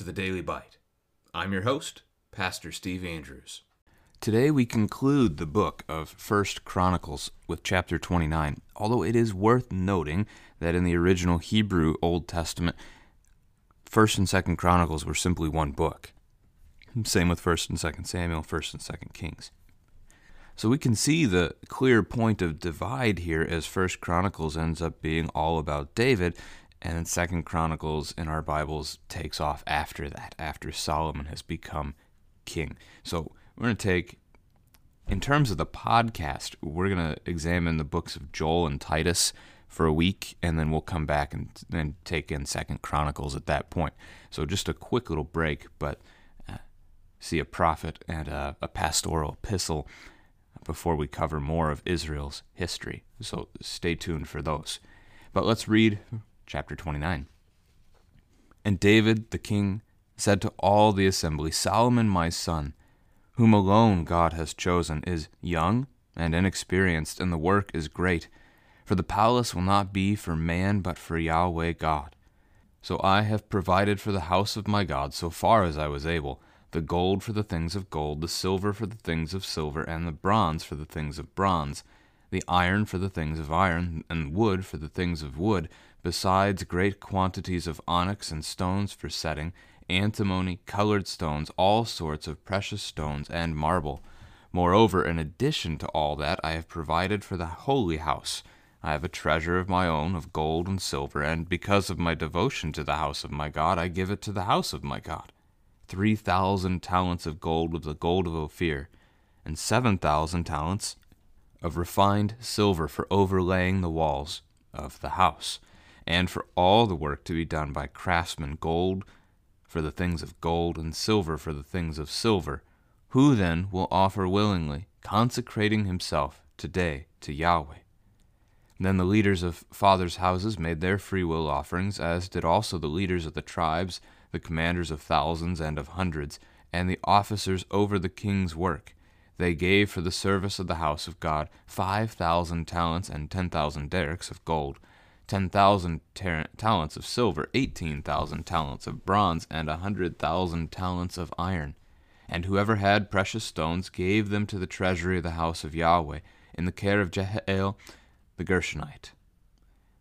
To the Daily Bite. I'm your host, Pastor Steve Andrews. Today we conclude the book of 1st Chronicles with chapter 29, although it is worth noting that in the original Hebrew Old Testament, 1st and 2nd Chronicles were simply one book. Same with 1st and 2nd Samuel, 1st and 2nd Kings. So we can see the clear point of divide here as First Chronicles ends up being all about David, and then Second Chronicles in our Bibles takes off after that, after Solomon has become king. So we're going to take, in terms of the podcast, we're going to examine the books of Joel and Titus for a week, and then we'll come back and then take in Second Chronicles at that point. So just a quick little break, but uh, see a prophet and a, a pastoral epistle before we cover more of Israel's history. So stay tuned for those. But let's read chapter 29. And David the king said to all the assembly, Solomon my son, whom alone God has chosen, is young and inexperienced, and the work is great. For the palace will not be for man, but for Yahweh God. So I have provided for the house of my God so far as I was able the gold for the things of gold, the silver for the things of silver, and the bronze for the things of bronze, the iron for the things of iron, and wood for the things of wood, besides great quantities of onyx and stones for setting, antimony, colored stones, all sorts of precious stones, and marble. Moreover, in addition to all that, I have provided for the holy house. I have a treasure of my own of gold and silver, and because of my devotion to the house of my God, I give it to the house of my God three thousand talents of gold with the gold of Ophir, and seven thousand talents of refined silver for overlaying the walls of the house, and for all the work to be done by craftsmen, gold for the things of gold, and silver for the things of silver. Who then will offer willingly, consecrating himself today to Yahweh? Then the leaders of fathers' houses made their freewill offerings, as did also the leaders of the tribes the commanders of thousands and of hundreds, and the officers over the king's work. They gave for the service of the house of God five thousand talents and ten thousand darics of gold, ten thousand tar- talents of silver, eighteen thousand talents of bronze, and a hundred thousand talents of iron. And whoever had precious stones gave them to the treasury of the house of Yahweh, in the care of Jehiel the Gershonite.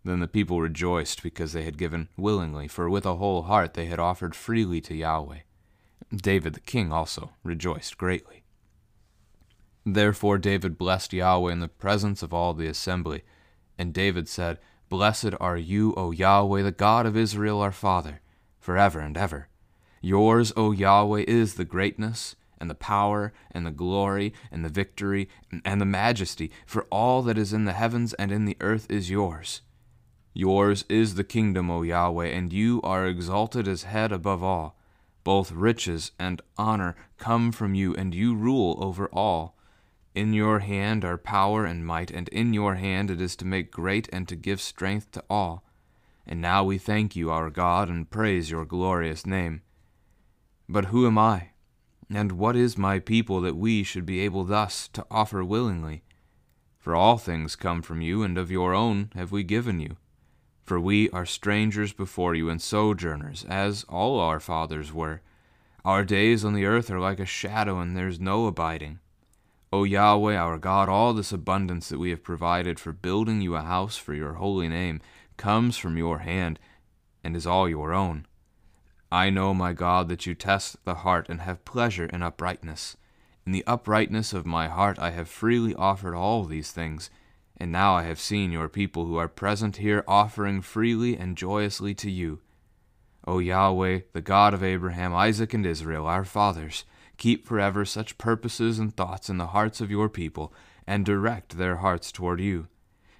Then the people rejoiced because they had given willingly, for with a whole heart they had offered freely to Yahweh. David the king also rejoiced greatly. Therefore David blessed Yahweh in the presence of all the assembly. And David said, Blessed are you, O Yahweh, the God of Israel our Father, forever and ever. Yours, O Yahweh, is the greatness, and the power, and the glory, and the victory, and the majesty, for all that is in the heavens and in the earth is yours. Yours is the kingdom, O Yahweh, and you are exalted as head above all. Both riches and honor come from you, and you rule over all. In your hand are power and might, and in your hand it is to make great and to give strength to all. And now we thank you, our God, and praise your glorious name. But who am I? And what is my people that we should be able thus to offer willingly? For all things come from you, and of your own have we given you. For we are strangers before you and sojourners, as all our fathers were. Our days on the earth are like a shadow, and there is no abiding. O Yahweh, our God, all this abundance that we have provided for building you a house for your holy name comes from your hand and is all your own. I know, my God, that you test the heart and have pleasure in uprightness. In the uprightness of my heart I have freely offered all these things and now I have seen your people who are present here offering freely and joyously to you. O Yahweh, the God of Abraham, Isaac, and Israel, our fathers, keep forever such purposes and thoughts in the hearts of your people, and direct their hearts toward you.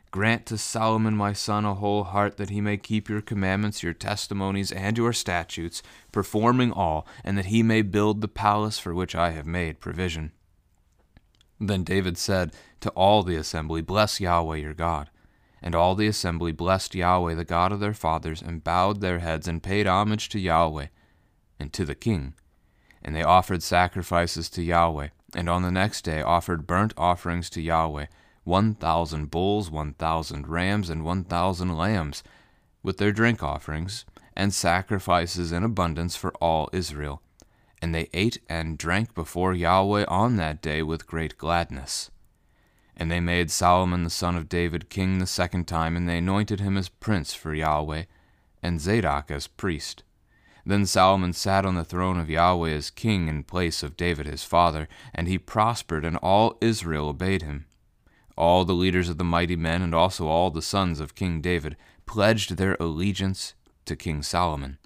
Grant to Solomon my son a whole heart, that he may keep your commandments, your testimonies, and your statutes, performing all, and that he may build the palace for which I have made provision. Then David said to all the assembly, Bless Yahweh your God. And all the assembly blessed Yahweh, the God of their fathers, and bowed their heads and paid homage to Yahweh and to the king. And they offered sacrifices to Yahweh, and on the next day offered burnt offerings to Yahweh, one thousand bulls, one thousand rams, and one thousand lambs, with their drink offerings, and sacrifices in abundance for all Israel. And they ate and drank before Yahweh on that day with great gladness. And they made Solomon the son of David king the second time, and they anointed him as prince for Yahweh, and Zadok as priest. Then Solomon sat on the throne of Yahweh as king in place of David his father, and he prospered, and all Israel obeyed him. All the leaders of the mighty men, and also all the sons of King David, pledged their allegiance to King Solomon.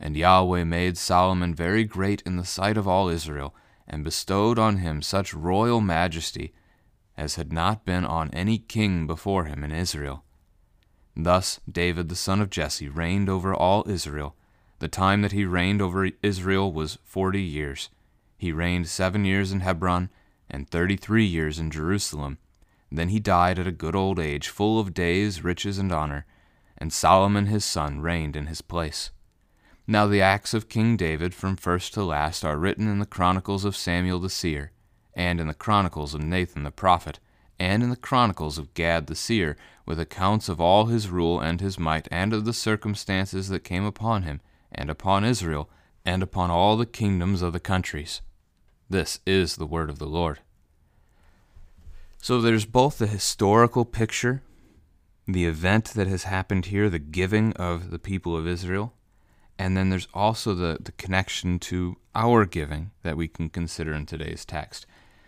And Yahweh made Solomon very great in the sight of all Israel, and bestowed on him such royal majesty as had not been on any king before him in Israel. Thus David the son of Jesse reigned over all Israel. The time that he reigned over Israel was forty years. He reigned seven years in Hebron and thirty three years in Jerusalem. Then he died at a good old age, full of days, riches, and honor, and Solomon his son reigned in his place. Now the acts of King David from first to last are written in the chronicles of Samuel the seer and in the chronicles of Nathan the prophet, and in the chronicles of Gad the seer, with accounts of all his rule and his might, and of the circumstances that came upon him, and upon Israel, and upon all the kingdoms of the countries. This is the word of the Lord. So there's both the historical picture, the event that has happened here, the giving of the people of Israel, and then there's also the, the connection to our giving that we can consider in today's text.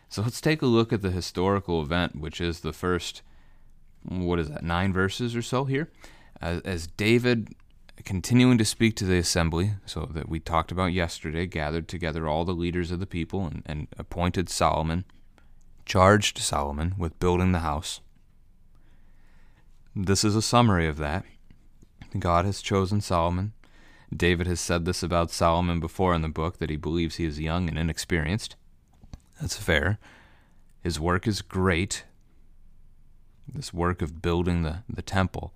So let's take a look at the historical event, which is the first, what is that, nine verses or so here. As, as David, continuing to speak to the assembly, so that we talked about yesterday, gathered together all the leaders of the people and, and appointed Solomon, charged Solomon with building the house. This is a summary of that. God has chosen Solomon. David has said this about Solomon before in the book that he believes he is young and inexperienced. That's fair. His work is great, this work of building the, the temple,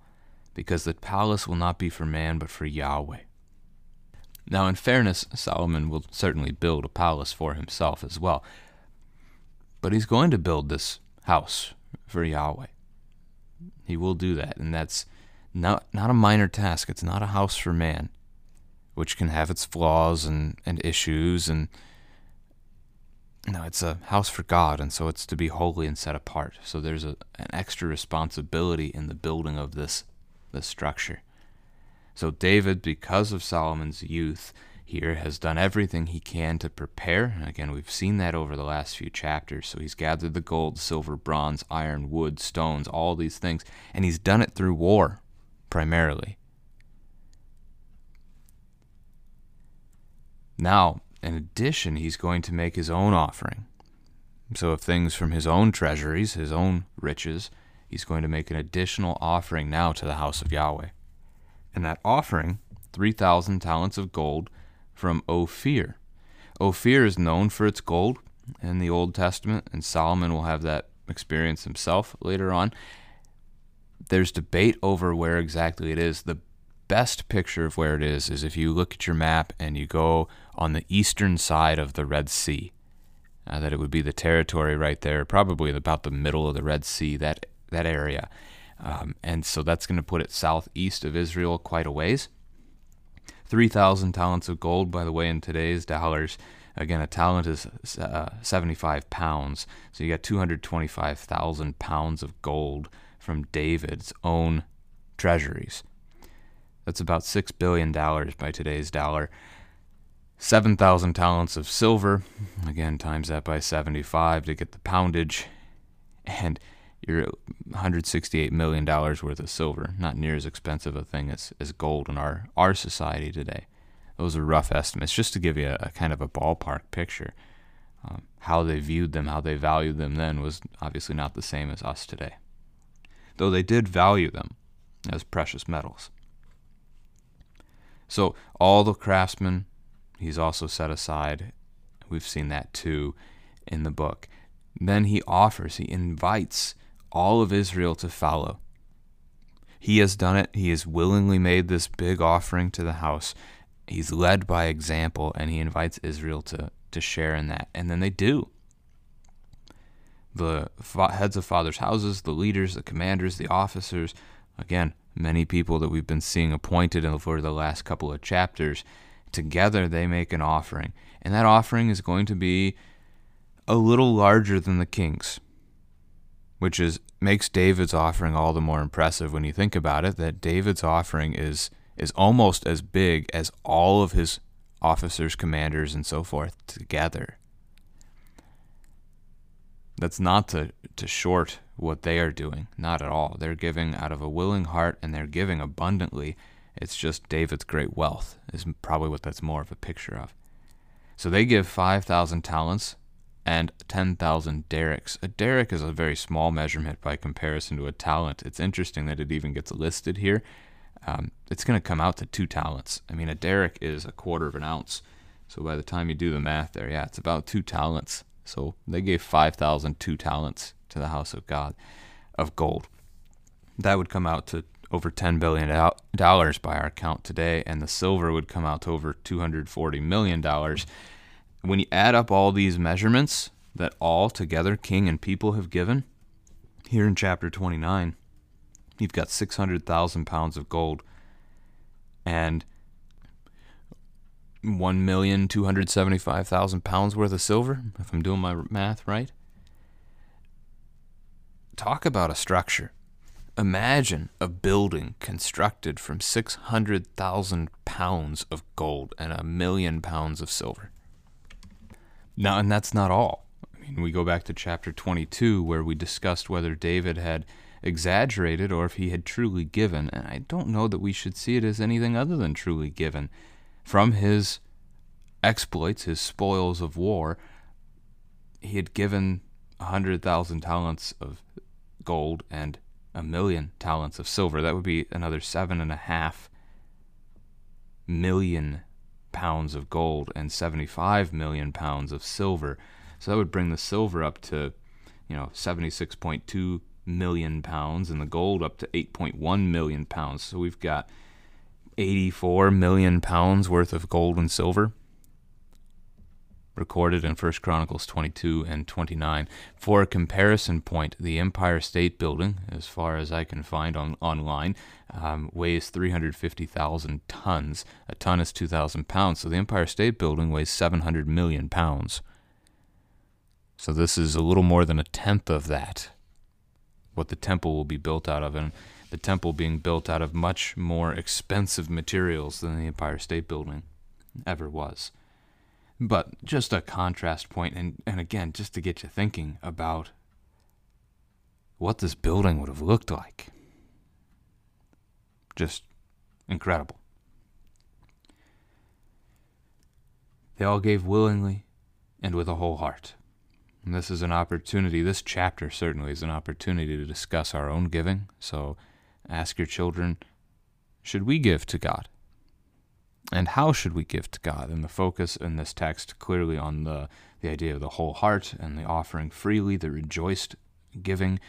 because the palace will not be for man but for Yahweh. Now, in fairness, Solomon will certainly build a palace for himself as well. But he's going to build this house for Yahweh. He will do that, and that's not, not a minor task. It's not a house for man, which can have its flaws and, and issues and no, it's a house for God, and so it's to be holy and set apart. So there's a, an extra responsibility in the building of this, this structure. So David, because of Solomon's youth here, has done everything he can to prepare. And again, we've seen that over the last few chapters. So he's gathered the gold, silver, bronze, iron, wood, stones, all these things, and he's done it through war, primarily. Now, in addition, he's going to make his own offering. So, of things from his own treasuries, his own riches, he's going to make an additional offering now to the house of Yahweh. And that offering, 3,000 talents of gold from Ophir. Ophir is known for its gold in the Old Testament, and Solomon will have that experience himself later on. There's debate over where exactly it is. The best picture of where it is is if you look at your map and you go on the eastern side of the Red Sea. Uh, that it would be the territory right there, probably about the middle of the Red Sea, that that area, um, and so that's going to put it southeast of Israel quite a ways. Three thousand talents of gold, by the way, in today's dollars. Again, a talent is uh, 75 pounds, so you got 225,000 pounds of gold from David's own treasuries. That's about $6 billion by today's dollar. 7,000 talents of silver, again, times that by 75 to get the poundage, and you're $168 million worth of silver. Not near as expensive a thing as, as gold in our, our society today. Those are rough estimates, just to give you a, a kind of a ballpark picture. Um, how they viewed them, how they valued them then was obviously not the same as us today. Though they did value them as precious metals. So all the craftsmen, he's also set aside. We've seen that too in the book. Then he offers, he invites all of Israel to follow. He has done it. He has willingly made this big offering to the house. He's led by example, and he invites Israel to, to share in that. And then they do. The heads of fathers' houses, the leaders, the commanders, the officers, again, many people that we've been seeing appointed over the last couple of chapters, together they make an offering. And that offering is going to be a little larger than the king's, which is makes David's offering all the more impressive when you think about it that David's offering is is almost as big as all of his officers, commanders and so forth together. That's not to, to short what they are doing, not at all. They're giving out of a willing heart and they're giving abundantly. It's just David's great wealth, is probably what that's more of a picture of. So they give 5,000 talents and 10,000 darics. A daric is a very small measurement by comparison to a talent. It's interesting that it even gets listed here. Um, it's going to come out to two talents. I mean, a daric is a quarter of an ounce. So by the time you do the math there, yeah, it's about two talents. So they gave 5,000 two talents to the house of God of gold. That would come out to over 10 billion dollars by our count today and the silver would come out to over 240 million When you add up all these measurements that all together king and people have given, here in chapter 29, you've got 600,000 pounds of gold and 1,275,000 pounds worth of silver, if I'm doing my math right. Talk about a structure. Imagine a building constructed from 600,000 pounds of gold and a million pounds of silver. Now, and that's not all. I mean, we go back to chapter 22 where we discussed whether David had exaggerated or if he had truly given, and I don't know that we should see it as anything other than truly given from his exploits, his spoils of war, he had given a hundred thousand talents of gold and a million talents of silver. That would be another seven and a half million pounds of gold and 75 million pounds of silver. So that would bring the silver up to, you know, 76.2 million pounds and the gold up to 8.1 million pounds. So we've got 84 million pounds worth of gold and silver recorded in 1 Chronicles 22 and 29. For a comparison point, the Empire State Building, as far as I can find on online, um, weighs 350,000 tons. A ton is 2,000 pounds, so the Empire State Building weighs 700 million pounds. So this is a little more than a tenth of that, what the temple will be built out of. And the temple being built out of much more expensive materials than the Empire State Building ever was. But just a contrast point, and, and again, just to get you thinking about what this building would have looked like. Just incredible. They all gave willingly and with a whole heart. And this is an opportunity, this chapter certainly is an opportunity to discuss our own giving. So Ask your children, should we give to God? And how should we give to God? And the focus in this text clearly on the, the idea of the whole heart and the offering freely, the rejoiced giving.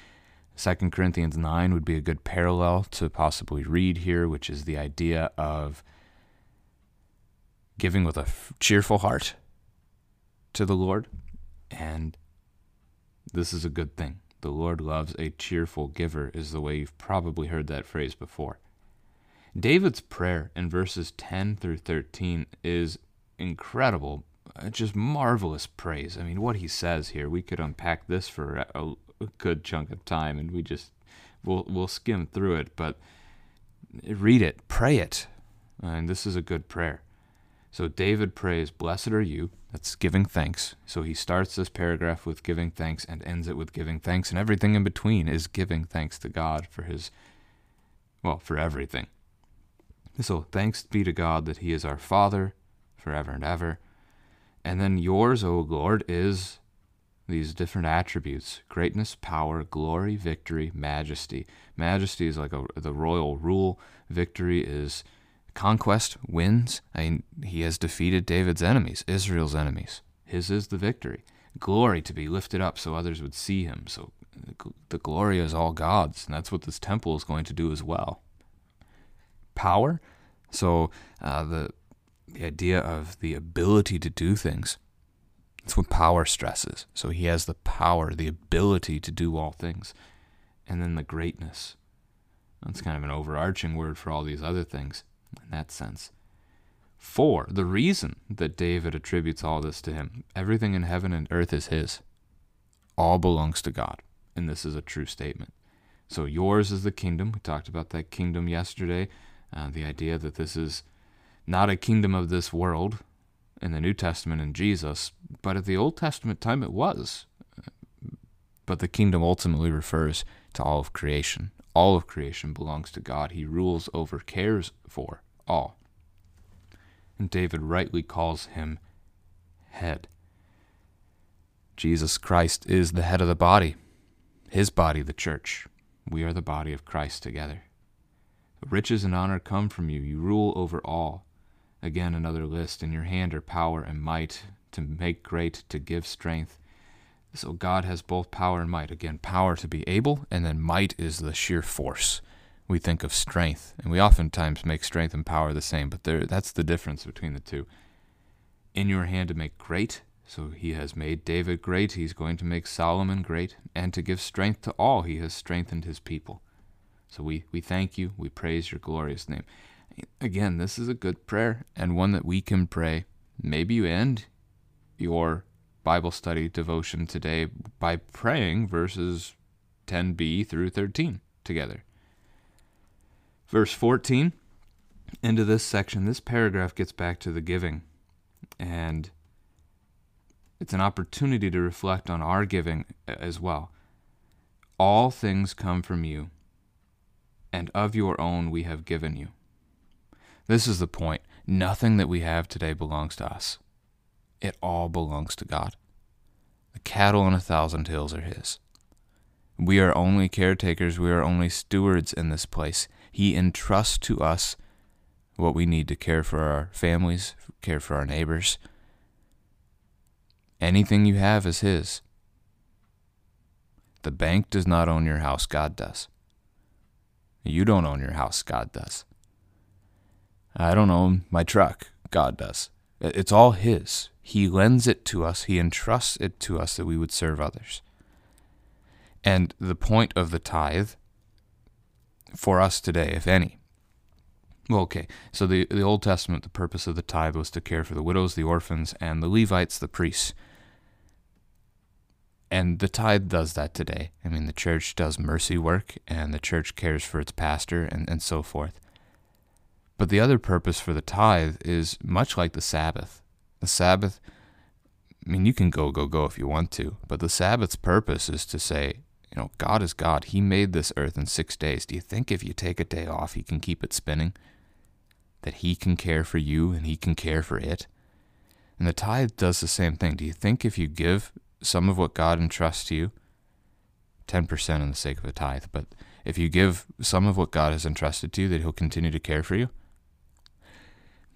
2 Corinthians 9 would be a good parallel to possibly read here, which is the idea of giving with a cheerful heart to the Lord. And this is a good thing. The Lord loves a cheerful giver, is the way you've probably heard that phrase before. David's prayer in verses 10 through 13 is incredible, uh, just marvelous praise. I mean, what he says here, we could unpack this for a, a good chunk of time, and we just we'll we'll skim through it. But read it, pray it, and this is a good prayer. So David prays, Blessed are you. That's giving thanks. So he starts this paragraph with giving thanks and ends it with giving thanks, and everything in between is giving thanks to God for his, well, for everything. So thanks be to God that he is our Father forever and ever. And then yours, O Lord, is these different attributes greatness, power, glory, victory, majesty. Majesty is like a, the royal rule, victory is conquest wins. I mean, he has defeated David's enemies, Israel's enemies. His is the victory. Glory to be lifted up so others would see him. So the glory is all God's, and that's what this temple is going to do as well. Power. So uh, the the idea of the ability to do things. That's what power stresses. So he has the power, the ability to do all things. And then the greatness. That's kind of an overarching word for all these other things in that sense. For the reason that David attributes all this to him, everything in heaven and earth is his. All belongs to God. And this is a true statement. So yours is the kingdom. We talked about that kingdom yesterday. Uh, the idea that this is not a kingdom of this world in the New Testament in Jesus, but at the Old Testament time it was. But the kingdom ultimately refers to all of creation. All of creation belongs to God. He rules over, cares for all. And David rightly calls him head. Jesus Christ is the head of the body, his body, the church. We are the body of Christ together. Riches and honor come from you. You rule over all. Again, another list. In your hand are power and might to make great, to give strength. So God has both power and might. Again, power to be able, and then might is the sheer force we think of strength, and we oftentimes make strength and power the same, but there, that's the difference between the two. In your hand to make great, so he has made David great, he's going to make Solomon great, and to give strength to all, he has strengthened his people. So we, we thank you, we praise your glorious name. Again, this is a good prayer, and one that we can pray. Maybe you end your Bible study devotion today by praying verses 10b through 13 together. Verse 14, into this section, this paragraph gets back to the giving. And it's an opportunity to reflect on our giving as well. All things come from you, and of your own we have given you. This is the point. Nothing that we have today belongs to us, it all belongs to God. The cattle on a thousand hills are His. We are only caretakers, we are only stewards in this place. He entrusts to us what we need to care for our families, care for our neighbors. Anything you have is His. The bank does not own your house, God does. You don't own your house, God does. I don't own my truck, God does. It's all His. He lends it to us, He entrusts it to us that we would serve others. And the point of the tithe for us today, if any. Well, okay, so the, the Old Testament, the purpose of the tithe was to care for the widows, the orphans, and the Levites, the priests. And the tithe does that today. I mean, the church does mercy work, and the church cares for its pastor, and, and so forth. But the other purpose for the tithe is much like the Sabbath. The Sabbath, I mean, you can go, go, go if you want to, but the Sabbath's purpose is to say, you know, God is God. He made this earth in six days. Do you think if you take a day off, He can keep it spinning? That He can care for you and He can care for it? And the tithe does the same thing. Do you think if you give some of what God entrusts to you, 10% in the sake of a tithe, but if you give some of what God has entrusted to you, that He'll continue to care for you?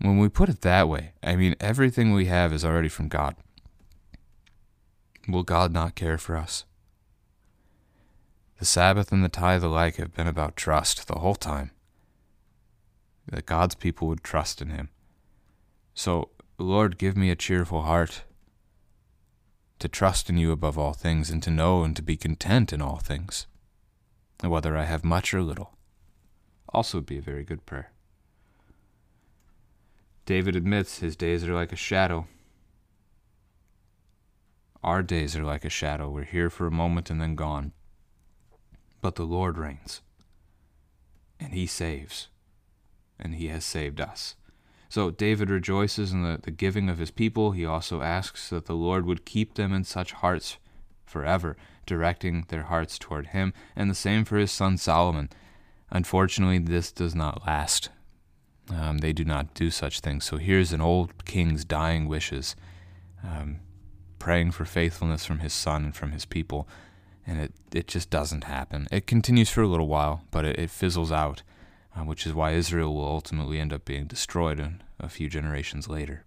When we put it that way, I mean, everything we have is already from God. Will God not care for us? The Sabbath and the tithe alike have been about trust the whole time. That God's people would trust in Him. So, Lord, give me a cheerful heart to trust in you above all things and to know and to be content in all things, whether I have much or little. Also, would be a very good prayer. David admits his days are like a shadow. Our days are like a shadow. We're here for a moment and then gone but the Lord reigns. And he saves. And he has saved us. So David rejoices in the, the giving of his people. He also asks that the Lord would keep them in such hearts forever, directing their hearts toward him. And the same for his son Solomon. Unfortunately, this does not last. Um, they do not do such things. So here's an old king's dying wishes, um, praying for faithfulness from his son and from his people and it, it just doesn't happen. It continues for a little while, but it, it fizzles out, uh, which is why Israel will ultimately end up being destroyed in a few generations later.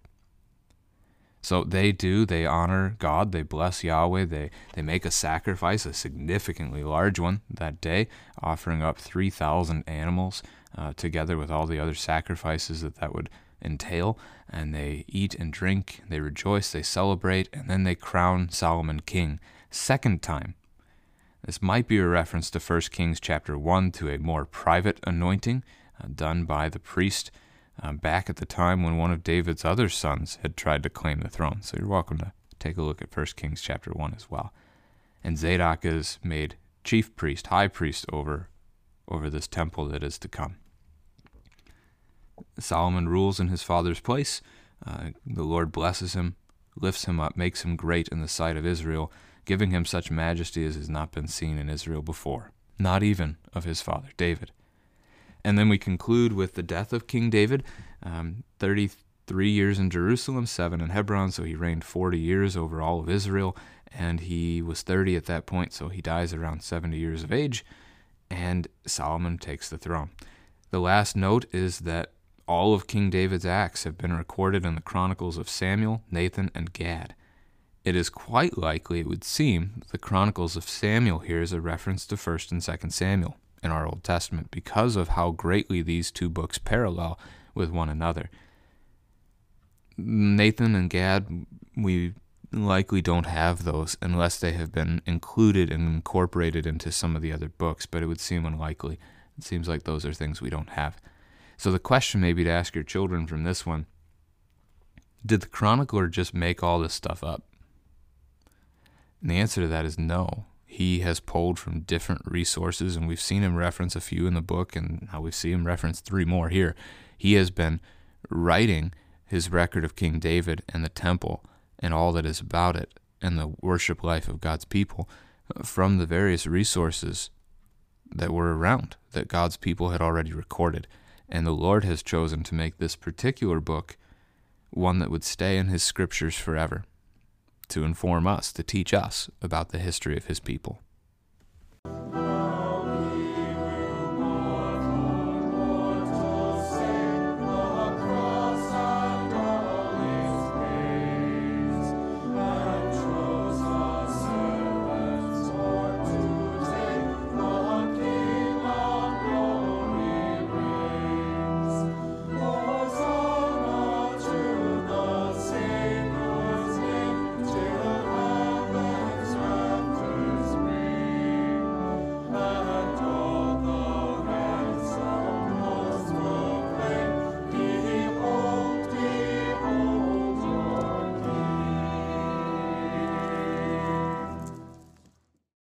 So they do, they honor God, they bless Yahweh, they, they make a sacrifice, a significantly large one that day, offering up 3,000 animals uh, together with all the other sacrifices that that would entail. And they eat and drink, they rejoice, they celebrate, and then they crown Solomon king. Second time This might be a reference to 1 Kings chapter 1 to a more private anointing uh, done by the priest uh, back at the time when one of David's other sons had tried to claim the throne. So you're welcome to take a look at 1 Kings chapter 1 as well. And Zadok is made chief priest, high priest over over this temple that is to come. Solomon rules in his father's place. Uh, the Lord blesses him, lifts him up, makes him great in the sight of Israel, giving him such majesty as has not been seen in Israel before, not even of his father David. And then we conclude with the death of King David, um, 33 years in Jerusalem, 7 in Hebron, so he reigned 40 years over all of Israel, and he was 30 at that point, so he dies around 70 years of age, and Solomon takes the throne. The last note is that all of King David's acts have been recorded in the chronicles of Samuel, Nathan, and Gad. It is quite likely, it would seem, the Chronicles of Samuel here is a reference to 1st and 2nd Samuel in our Old Testament because of how greatly these two books parallel with one another. Nathan and Gad, we likely don't have those unless they have been included and incorporated into some of the other books, but it would seem unlikely. It seems like those are things we don't have. So the question maybe to ask your children from this one did the chronicler just make all this stuff up? And the answer to that is no. He has pulled from different resources, and we've seen him reference a few in the book, and now we see him reference three more here. He has been writing his record of King David and the temple and all that is about it and the worship life of God's people from the various resources that were around that God's people had already recorded. And the Lord has chosen to make this particular book one that would stay in His scriptures forever, to inform us, to teach us about the history of his people.